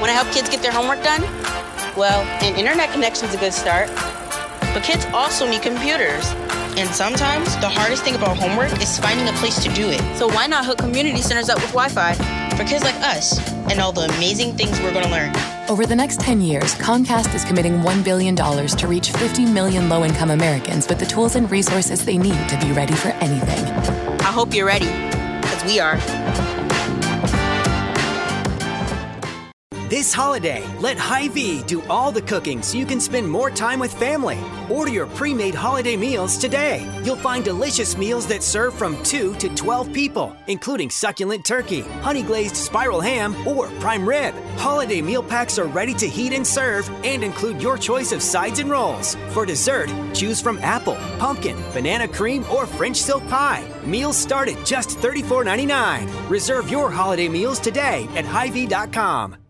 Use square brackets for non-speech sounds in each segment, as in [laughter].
Want to help kids get their homework done? Well, an internet connection is a good start. But kids also need computers. And sometimes the hardest thing about homework is finding a place to do it. So why not hook community centers up with Wi Fi for kids like us and all the amazing things we're going to learn? Over the next 10 years, Comcast is committing $1 billion to reach 50 million low income Americans with the tools and resources they need to be ready for anything. I hope you're ready, because we are. This holiday, let Hy-Vee do all the cooking so you can spend more time with family. Order your pre-made holiday meals today. You'll find delicious meals that serve from 2 to 12 people, including succulent turkey, honey glazed spiral ham, or prime rib. Holiday meal packs are ready to heat and serve and include your choice of sides and rolls. For dessert, choose from apple, pumpkin, banana cream, or French silk pie. Meals start at just $34.99. Reserve your holiday meals today at Hy-Vee.com.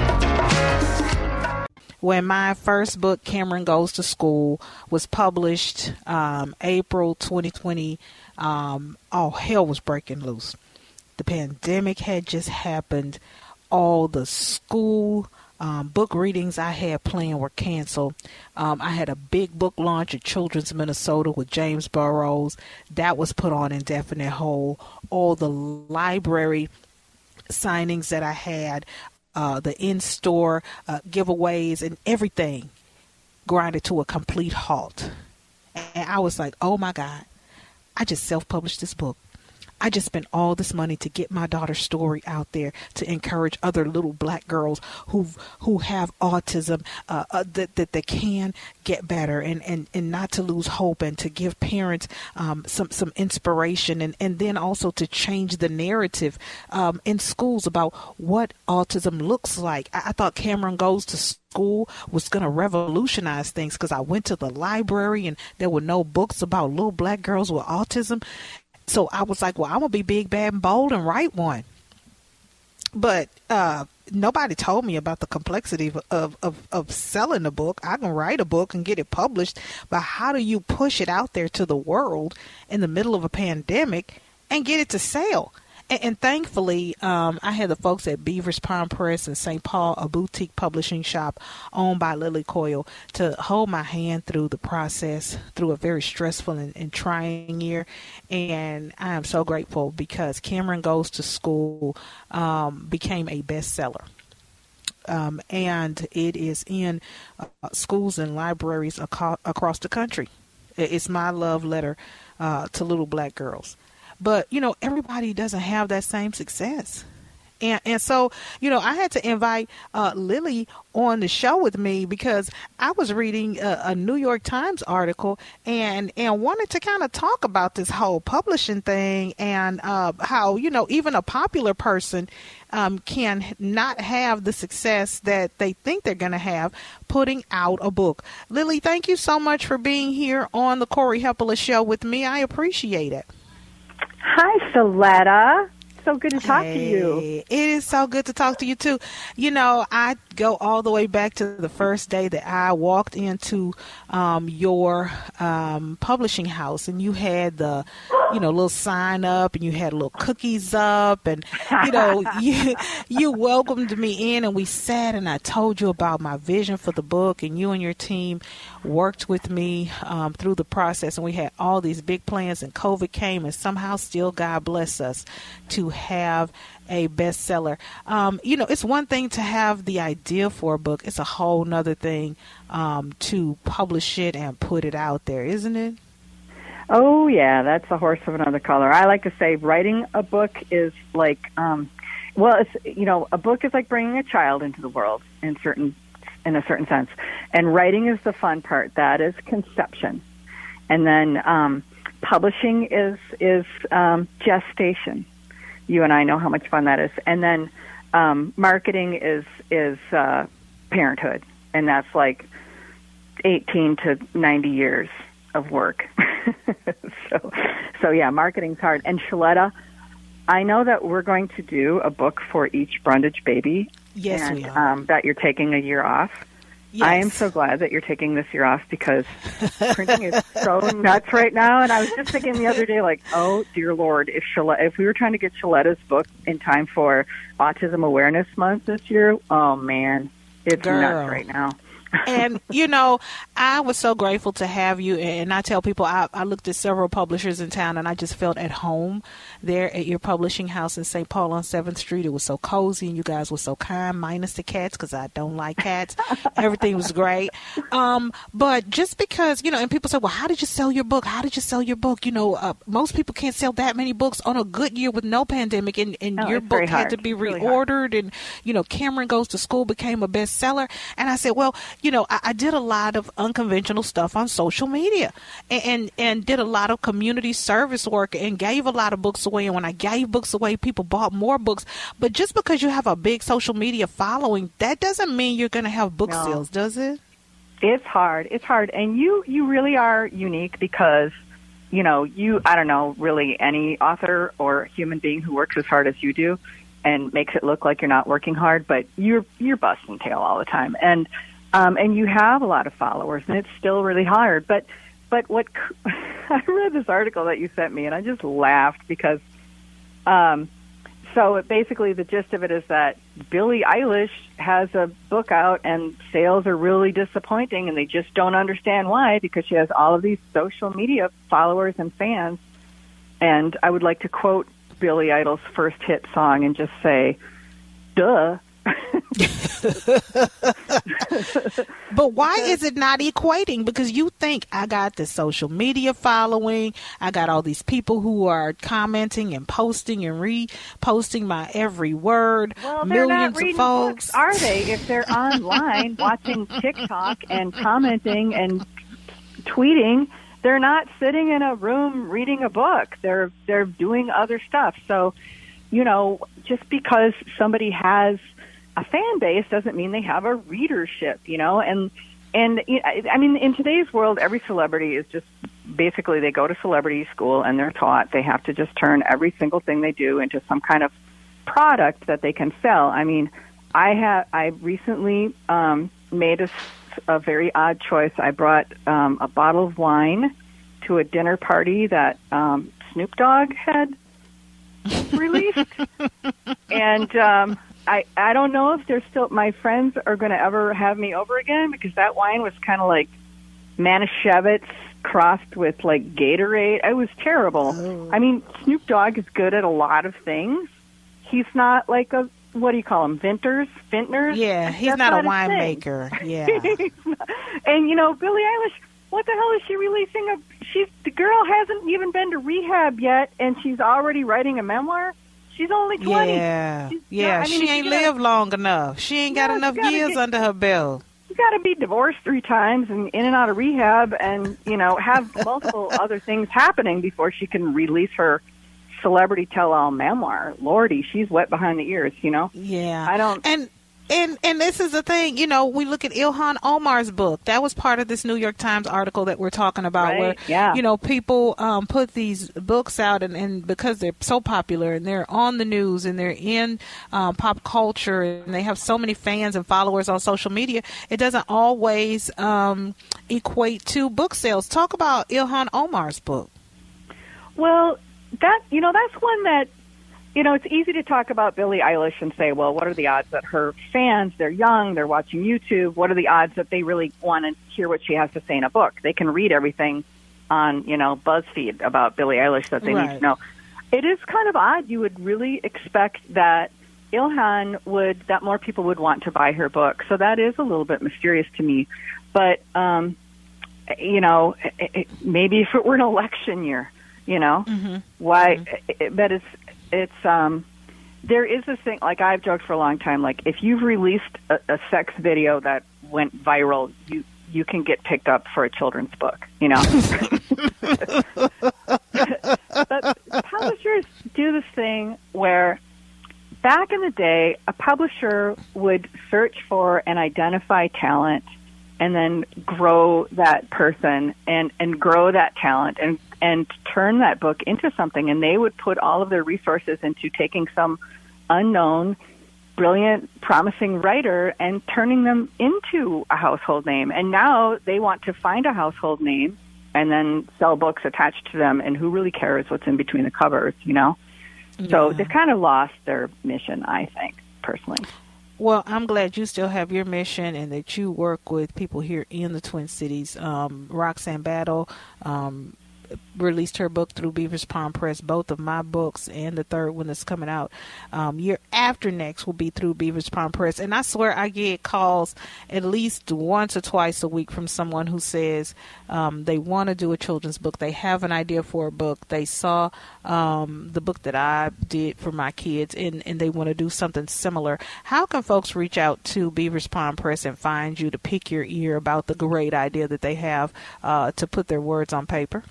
when my first book, Cameron Goes to School, was published um, April 2020, um, all hell was breaking loose. The pandemic had just happened. All the school um, book readings I had planned were canceled. Um, I had a big book launch at Children's Minnesota with James Burrows. That was put on indefinite hold. All the library signings that I had uh, the in-store uh, giveaways and everything grinded to a complete halt. And I was like, oh my God, I just self-published this book. I just spent all this money to get my daughter's story out there to encourage other little black girls who who have autism uh, uh, that that they can get better and, and, and not to lose hope and to give parents um, some some inspiration and, and then also to change the narrative um, in schools about what autism looks like. I, I thought Cameron goes to school was going to revolutionize things because I went to the library and there were no books about little black girls with autism. So I was like, well, I'm gonna be big, bad, and bold and write one. But uh, nobody told me about the complexity of, of, of selling a book. I can write a book and get it published, but how do you push it out there to the world in the middle of a pandemic and get it to sell? And, and thankfully, um, I had the folks at Beavers Pond Press in St. Paul, a boutique publishing shop owned by Lily Coyle, to hold my hand through the process through a very stressful and, and trying year. And I am so grateful because Cameron Goes to School um, became a bestseller. Um, and it is in uh, schools and libraries aco- across the country. It's my love letter uh, to little black girls. But, you know, everybody doesn't have that same success. And, and so, you know, I had to invite uh, Lily on the show with me because I was reading a, a, New York Times article and and wanted to kind of talk about this whole publishing thing and uh, how you know even a popular person um, can not have the success that they think they're going to have putting out a book. Lily, thank you so much for being here on the Corey Heppola show with me. I appreciate it. Hi, Sheletta. So good to talk hey, to you. It is so good to talk to you too. You know, I go all the way back to the first day that I walked into um, your um, publishing house, and you had the, you know, little sign up, and you had little cookies up, and you know, [laughs] [laughs] you you welcomed me in, and we sat, and I told you about my vision for the book, and you and your team worked with me um, through the process, and we had all these big plans, and COVID came, and somehow still God bless us to have a bestseller. Um, you know, it's one thing to have the idea for a book; it's a whole nother thing um, to publish it and put it out there, isn't it? Oh yeah, that's a horse of another color. I like to say writing a book is like, um, well, it's you know, a book is like bringing a child into the world in certain in a certain sense. And writing is the fun part. That is conception. And then um, publishing is is um, gestation. You and I know how much fun that is. And then um, marketing is is uh, parenthood, and that's like 18 to 90 years of work. [laughs] so, so yeah, marketing's hard. And Sheletta, I know that we're going to do a book for each Brundage baby. Yes, and, we are. Um, that you're taking a year off. Yes. I am so glad that you're taking this year off because [laughs] printing is so nuts right now. And I was just thinking the other day, like, oh dear Lord, if Sheletta, if we were trying to get Sheletta's book in time for Autism Awareness Month this year, oh man, it's Girl. nuts right now. and [laughs] you know, I was so grateful to have you. And I tell people, I, I looked at several publishers in town, and I just felt at home there at your publishing house in St. Paul on Seventh Street. It was so cozy, and you guys were so kind, minus the cats, because I don't like cats. [laughs] Everything was great. Um, but just because you know, and people say, well, how did you sell your book? How did you sell your book? You know, uh, most people can't sell that many books on a good year with no pandemic, and, and No, your book had to be It's really reordered and you know cameron goes to school became a bestseller and i said well you know i, I did a lot of unconventional stuff on social media and, and and did a lot of community service work and gave a lot of books away and when i gave books away people bought more books but just because you have a big social media following that doesn't mean you're going to have book No. sales does it It's hard. It's hard, and you you really are unique because you know you I don't know really any author or human being who works as hard as you do and makes it look like you're not working hard, but you're you're busting tail all the time, and um, and you have a lot of followers, and it's still really hard. But but what [laughs] I read this article that you sent me, and I just laughed because um, so it, basically, the gist of it is that Billie Eilish has a book out, and sales are really disappointing, and they just don't understand why because she has all of these social media followers and fans. And I would like to quote Billy Idol's first hit song and just say, "Duh." [laughs] But why is it not equating? Because you think I got the social media following, I got all these people who are commenting and posting and reposting my every word, Well, they're millions not reading of folks. books, are they? If they're [laughs] online watching TikTok and commenting and tweeting, they're not sitting in a room reading a book. They're they're doing other stuff. So, you know, just because somebody has a fan base doesn't mean they have a readership. You know, and and I mean, in today's world, every celebrity is just basically they go to celebrity school and they're taught they have to just turn every single thing they do into some kind of product that they can sell. I mean, I have I recently um, made a very odd choice. I brought um, a bottle of wine to a dinner party that um, Snoop Dogg had [laughs] released, and um, I I don't know if they're still my friends are going to ever have me over again because that wine was kind of like Manischewitz crossed with like Gatorade. It was terrible. Oh. I mean, Snoop Dogg is good at a lot of things. He's not like a what do you call him? Vinters, vintners. yeah, he's That's not a winemaker. [laughs] Yeah. and you know, Billie Eilish. What the hell is she releasing? A she's the girl hasn't even been to rehab yet, and she's already writing a memoir. She's only twenty. Yeah, She's yeah. I mean, she ain't lived long enough. She ain't got No, enough years get- under her belt. you got to be divorced three times and in and out of rehab and you know have [laughs] multiple other things happening before she can release her celebrity tell-all memoir lordy she's wet behind the ears you know Yeah, I don't- And and and this is the thing, you know, we look at Ilhan Omar's book. That was part of this New York Times article that we're talking about, Right, where yeah. you know people um, put these books out, and, and because they're so popular and they're on the news and they're in um, pop culture and they have so many fans and followers on social media, it doesn't always um, equate to book sales. Talk about Ilhan Omar's book. well that you know that's one that you know it's easy to talk about Billie Eilish and say well what are the odds that her fans they're young they're watching YouTube what are the odds that they really want to hear what she has to say in a book they can read everything on you know BuzzFeed about Billie Eilish that they need to know it is kind of odd. You would really expect that Ilhan would that more people would want to buy her book. So that is a little bit mysterious to me. But um, you know, it, it, maybe if it were an election year, you know, mm-hmm. why? It, but it's it's um, there is this thing. Like I've joked for a long time. Like if you've released a, a sex video that went viral, you you can get picked up for a children's book. You know. [laughs] but publishers do this thing where back in the day, a publisher would search for and identify talent and then grow that person and and grow that talent and and turn that book into something. And they would put all of their resources into taking some unknown brilliant promising writer and turning them into a household name. And now they want to find a household name and then sell books attached to them. And who really cares what's in between the covers you know? Yeah. so they've kind of lost their mission i think personally. Well, I'm glad you still have your mission and that you work with people here in the Twin Cities. Um, Roxanne Battle, um, released her book through Beaver's Pond Press. Both of my books and the third one that's coming out um, year after next will be through Beaver's Pond Press. And I swear I get calls at least once or twice a week from someone who says um, they want to do a children's book. They have an idea for a book. They saw um, the book that I did for my kids and, and they want to do something similar. How can folks reach out to Beaver's Pond Press and find you to pick your ear about the great idea that they have uh, to put their words on paper?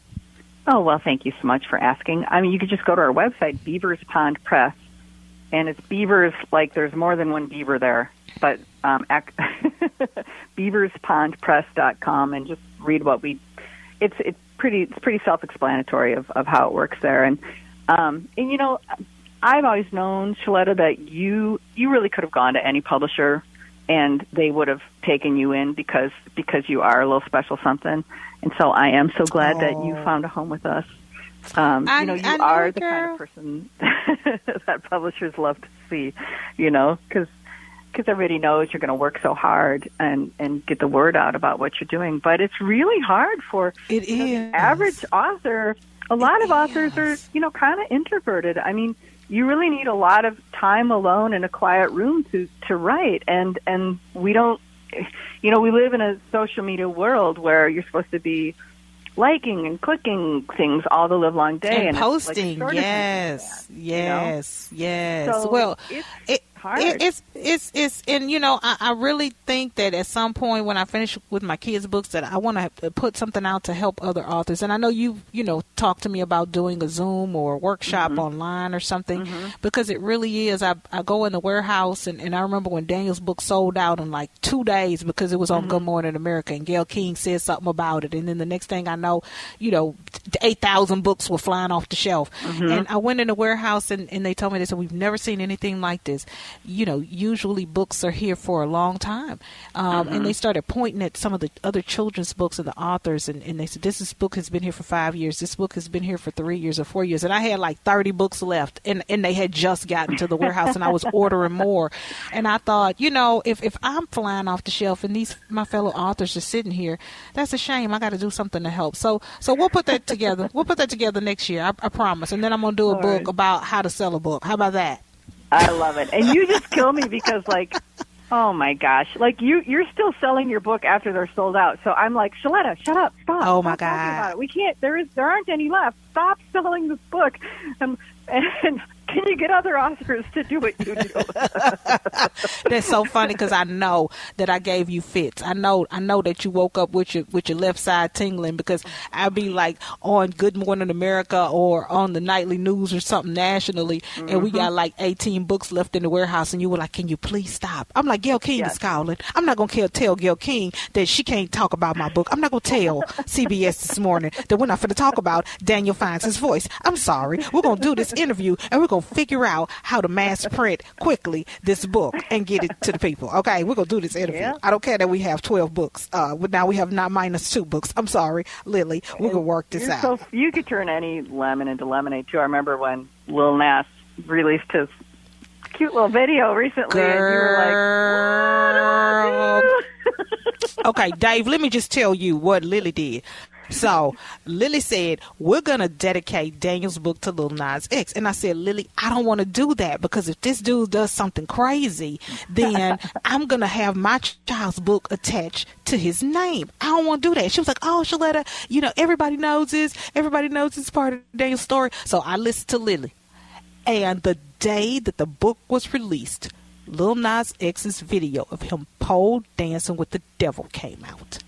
Oh, well, thank you so much for asking. I mean, you could just go to our website, Beavers Pond Press, and it's beavers like there's more than one beaver there, but um, [laughs] beaverspondpress.com and just read what we. It's it's pretty it's pretty self-explanatory of of how it works there, and um, and you know, I've always known Sheletta that you you really could have gone to any publisher and they would have taken you in because because you are a little special something. And so I am so glad that you oh. found a home with us. Um, I, you know, you I are know, the kind of person [laughs] that publishers love to see. You know, because because everybody knows you're going to work so hard and and get the word out about what you're doing. But it's really hard for it is know, average author. A lot it of authors are you know kind of introverted. I mean, you really need a lot of time alone in a quiet room to to write and and we don't [laughs] you know we live in a social media world where you're supposed to be liking and clicking things all the live long day and, and posting. like yes. yes you know? yes. So well it, hard. It, it's it's it's and you know I, I really think that at some point when I finish with my kids' books that I want to put something out to help other authors. And I know you you know talked to me about doing a Zoom or a workshop mm-hmm. online or something mm-hmm. because it really is. I I go in the warehouse and, and I remember when Daniel's book sold out in like two days because it was on mm-hmm. Good Morning America and Gayle King said something about it. And then the next thing I know, you know, eight thousand books were flying off the shelf. Mm-hmm. And I went in the warehouse and, and they told me they said we've never seen anything like this you know, usually books are here for a long time. Um, And they mm-hmm. started pointing at some of the other children's books and the authors, and, and they said, This is, book has been here for five years. This book has been here for three years or four years. And I had like 30 books left, and, and they had just gotten to the warehouse, and I was ordering more. And I thought, you know, if, if I'm flying off the shelf and these my fellow authors are sitting here, that's a shame. I got to do something to help. So so we'll put that together. We'll put that together next year. I, I promise. And then I'm gonna do a All book right. about how to sell a book. How about that? I love it. And you just kill me because like oh my gosh. Like you you're still selling your book after they're sold out. So I'm like, Sheletta, shut up. Stop. Oh my god. We can't there is there aren't any left. Stop selling this book. Um, [laughs] and can you get other authors to do what you do? That's so funny because I know that I gave you fits. I know I know that you woke up with your with your left side tingling because I'd be like on Good Morning America or on the nightly news or something nationally, mm-hmm. and we got mm-hmm. like 18 books left in the warehouse, and you were like, "Can you please stop?" I'm like, "Gayle King yes. is calling. I'm not gonna tell Gayle King that she can't talk about my book. I'm not gonna tell [laughs] CBS this morning that we're not going to talk about Daniel finds his voice. I'm sorry. We're gonna do this interview and we're gonna figure out how to mass [laughs] print quickly this book and get it to the people. Okay, we're gonna do this interview. Yeah. I don't care that we have twelve books. Uh, but now we have not minus two books. I'm sorry, Lily. We're gonna work this You're out. So you could turn any lemon into lemonade too. I remember when Lil Nas released his cute little video recently, Girl. and you were like, [laughs] okay, Dave, let me just tell you what Lily did. So Lily said, We're going to dedicate Daniel's book to Lil Nas X. And I said, Lily, I don't want to do that because if this dude does something crazy, then [laughs] I'm going to have my child's book attached to his name. I don't want to do that. She was like, Oh, Sheletta, you know, everybody knows this. Everybody knows this part of Daniel's story. So I listened to Lily. And the day that the book was released, Lil Nas X's video of him pole dancing with the devil came out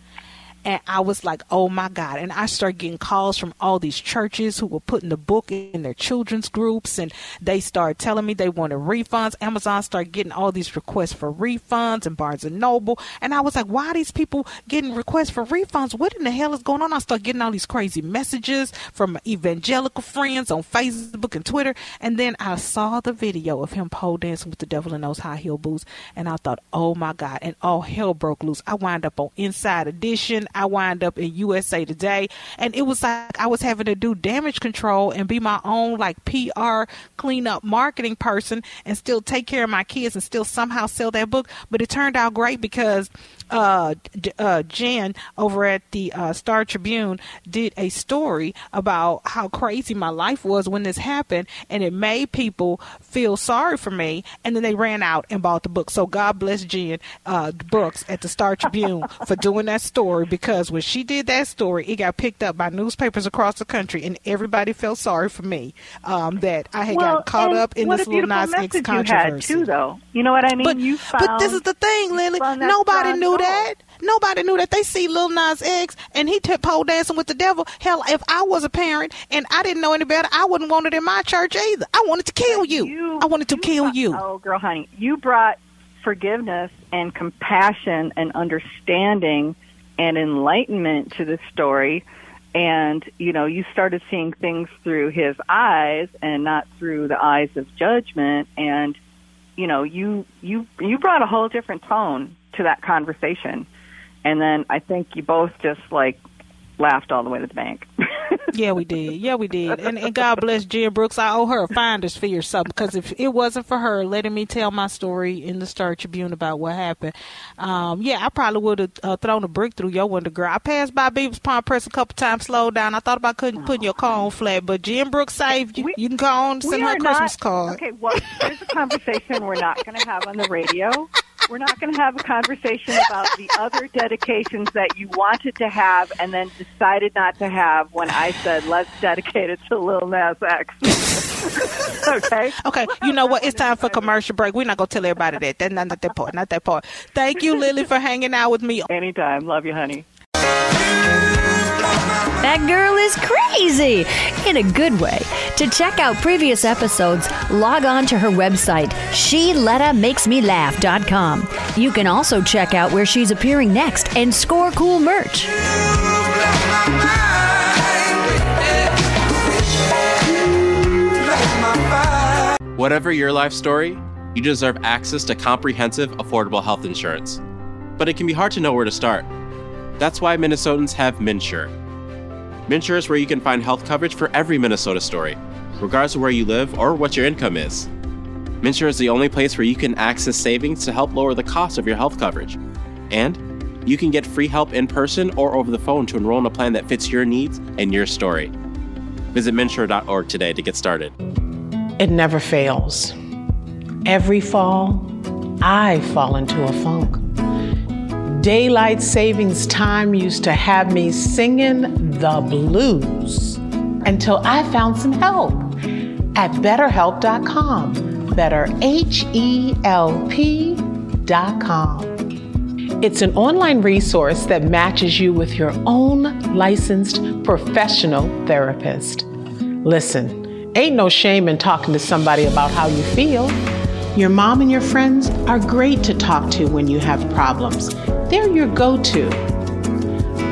and I was like, oh my God. And I started getting calls from all these churches who were putting the book in their children's groups, and they started telling me they wanted refunds. Amazon started getting all these requests for refunds and Barnes and Noble. And I was like, why are these people getting requests for refunds? What in the hell is going on? I started getting all these crazy messages from evangelical friends on Facebook and Twitter. And then I saw the video of him pole dancing with the devil in those high heel boots. And I thought, oh my God. And all hell broke loose. I wind up on Inside Edition. I wind up in USA Today. And it was like I was having to do damage control and be my own like PR cleanup marketing person and still take care of my kids and still somehow sell that book. But it turned out great because uh, uh, Jen over at the uh, Star Tribune did a story about how crazy my life was when this happened, and it made people feel sorry for me, and then they ran out and bought the book. So God bless Jen uh, Brooks at the Star Tribune [laughs] for doing that story because when she did that story, it got picked up by newspapers across the country, and everybody felt sorry for me um, that I had well, got caught up in this Lil Nas X controversy. You had too, though. You know what I mean? But, but this is the thing, Lily. Nobody knew that. Nobody knew that. They see Lil Nas X and he took pole dancing with the devil. Hell, if I was a parent and I didn't know any better, I wouldn't want it in my church either. I wanted to kill you. you I wanted to you kill brought, you. Oh, girl, honey, you brought forgiveness and compassion and understanding and enlightenment to the story and you know you started seeing things through his eyes and not through the eyes of judgment and you know you you you brought a whole different tone to that conversation. And then I think you both just like laughed all the way to the bank. [laughs] yeah, we did. Yeah, we did. And, and God bless Jen Brooks. I owe her a finder's fee or something because if it wasn't for her letting me tell my story in the Star Tribune about what happened, um, yeah, I probably would have uh, thrown a brick through your window, girl. I passed by Beaver's Pond Press a couple times, slowed down. I thought about putting, putting your car on flat, but Jen Brooks saved you. We, you can call on send her a Christmas card. Okay, well, there's a conversation we're not going to have on the radio we're not going to have a conversation about the other dedications that you wanted to have and then decided not to have when I said let's dedicate it to Lil Nas X. [laughs] okay. Okay. You know what? It's time for commercial break. We're not going to tell everybody that. That's not, not that part. Not that part. Thank you, Lily, for hanging out with me. Anytime. Love you, honey. That girl is crazy in a good way. To check out previous episodes, log on to her website, SheLettaMakesMeLaugh.com. You can also check out where she's appearing next and score cool merch. Whatever your life story, you deserve access to comprehensive, affordable health insurance. But it can be hard to know where to start. That's why Minnesotans have MNsure. MNsure is where you can find health coverage for every Minnesota story, regardless of where you live or what your income is. MNsure is the only place where you can access savings to help lower the cost of your health coverage. And you can get free help in person or over the phone to enroll in a plan that fits your needs and your story. Visit MNsure.org today to get started. It never fails. Every fall, I fall into a funk. Daylight savings time used to have me singing the blues until I found some help at betterhelp.com. Better H E L P.com. It's an online resource that matches you with your own licensed professional therapist. Listen, ain't no shame in talking to somebody about how you feel. Your mom and your friends are great to talk to when you have problems. They're your go to.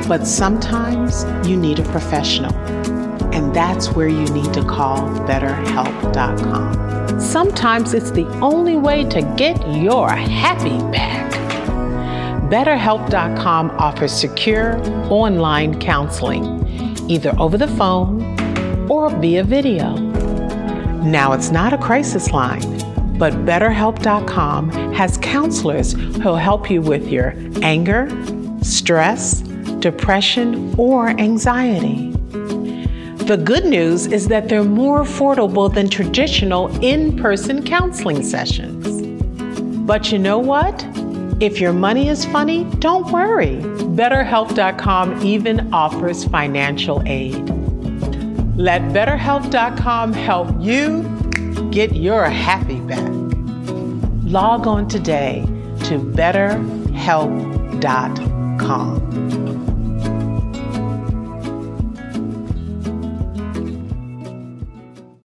But sometimes you need a professional, and that's where you need to call BetterHelp.com. Sometimes it's the only way to get your happy back. BetterHelp.com offers secure online counseling, either over the phone or via video. Now, it's not a crisis line but BetterHelp.com has counselors who'll help you with your anger, stress, depression, or anxiety. The good news is that they're more affordable than traditional in person counseling sessions. But you know what? If your money is funny, don't worry. BetterHelp.com even offers financial aid. Let BetterHelp.com help you get your happy back. Log on today to betterhelp.com.